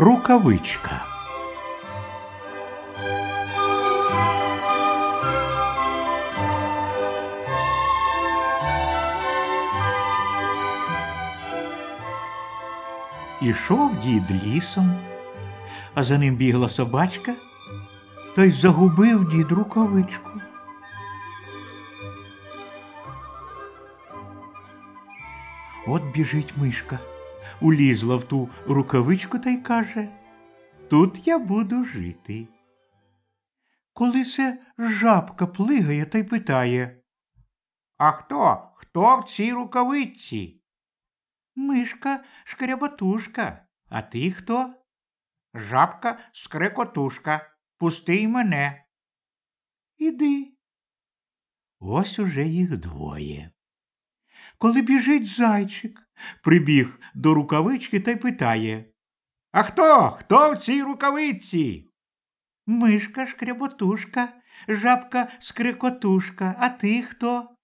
Рукавичка. Ішов дід лісом, а за ним бігла собачка, та й загубив дід рукавичку. От біжить мишка, улізла в ту рукавичку та й каже Тут я буду жити. Коли се жабка плигає та й питає А хто? Хто в цій рукавиці? Мишка шкряботушка, а ти хто? Жабка скрекотушка. Пусти й мене. Іди. Ось уже їх двоє. Коли біжить зайчик, прибіг до рукавички та й питає А хто? Хто в цій рукавиці? Мишка шкряботушка, жабка скрикотушка, а ти хто?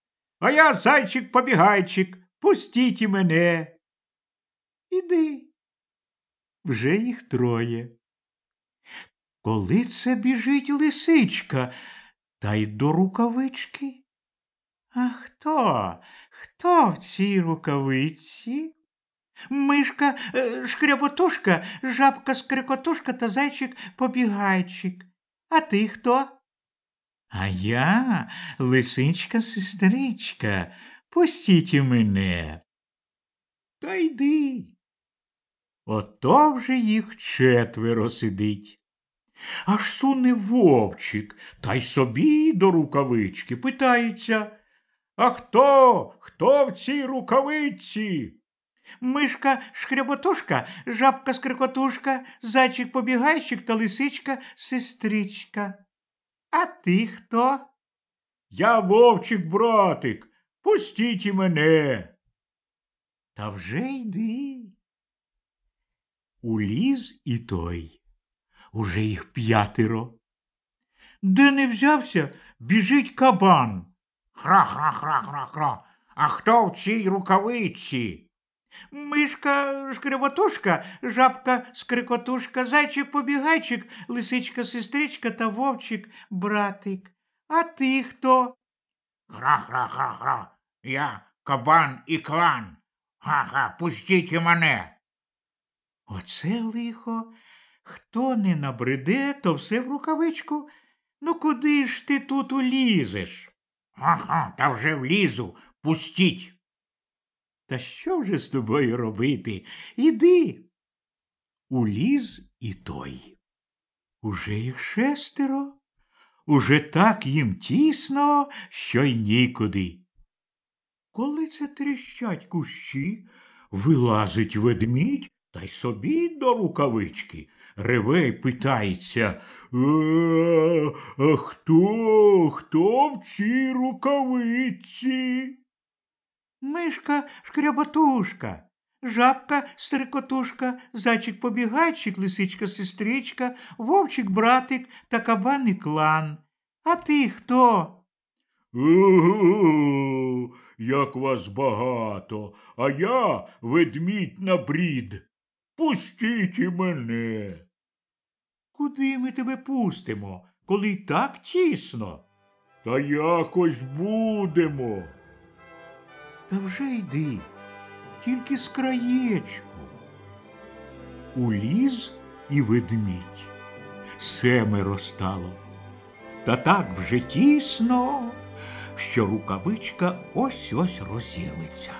А я зайчик побігайчик. Пустіть і мене. Іди. Вже їх троє. Коли це біжить лисичка, та й до рукавички? А хто? Хто в цій рукавиці? Мишка е, шкряботушка, жабка скрикотушка та зайчик побігайчик. А ти хто? А я лисичка сестричка. Пустіть мене. Та йди. Ото вже їх четверо сидить. Аж суне вовчик, та й собі до рукавички питається. А хто? Хто в цій рукавиці? Мишка шкряботушка, жабка скрикотушка, зайчик побігайчик та лисичка сестричка. А ти хто? Я вовчик братик. Пустіть і мене. Та вже йди. Уліз і той. Уже їх п'ятеро. Де не взявся, біжить кабан. Хра-хра-хра-хра-хра. А хто в цій рукавиці? Мишка шкреботушка, жабка скрикотушка, зайчик побігайчик, лисичка сестричка та вовчик братик. А ти хто? Хра-хра-хра-хра. Я кабан і клан. Ха-ха, пустіть мене. Оце лихо. Хто не набреде, то все в рукавичку. Ну куди ж ти тут улізеш? Ага, та вже влізу. Пустіть. Та що вже з тобою робити? Іди. Уліз і той. Уже їх шестеро, уже так їм тісно, що й нікуди. Коли це тріщать кущі, вилазить ведмідь та й собі до рукавички. Реве й питається «Е, а хто, хто в цій рукавиці? Мишка шкряботушка, жабка стрикотушка, зайчик побігайчик, лисичка сестричка, вовчик братик та кабан клан. А ти хто? Ого, як вас багато, а я ведмідь на брід. Пустіть і мене. Куди ми тебе пустимо, коли й так тісно? Та якось будемо. Та вже йди, тільки з краєчку. Уліз і ведмідь. Семеро стало. Та так вже тісно, що рукавичка ось ось розірветься.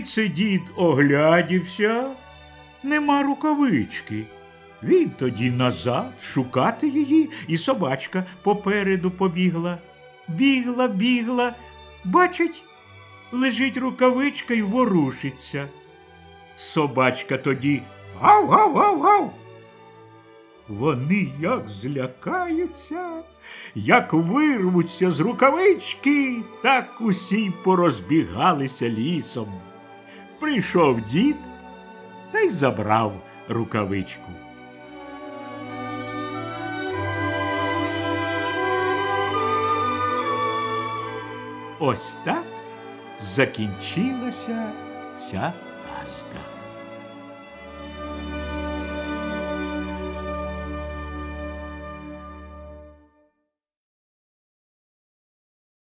Коли дід оглядівся, нема рукавички. Він тоді назад шукати її, і собачка попереду побігла. Бігла, бігла, бачить, лежить рукавичка й ворушиться. Собачка тоді гав, гав, гав, гав. Вони як злякаються, як вирвуться з рукавички, так усі порозбігалися лісом. Прийшов дід та й забрав рукавичку. Ось так закінчилася ця казка.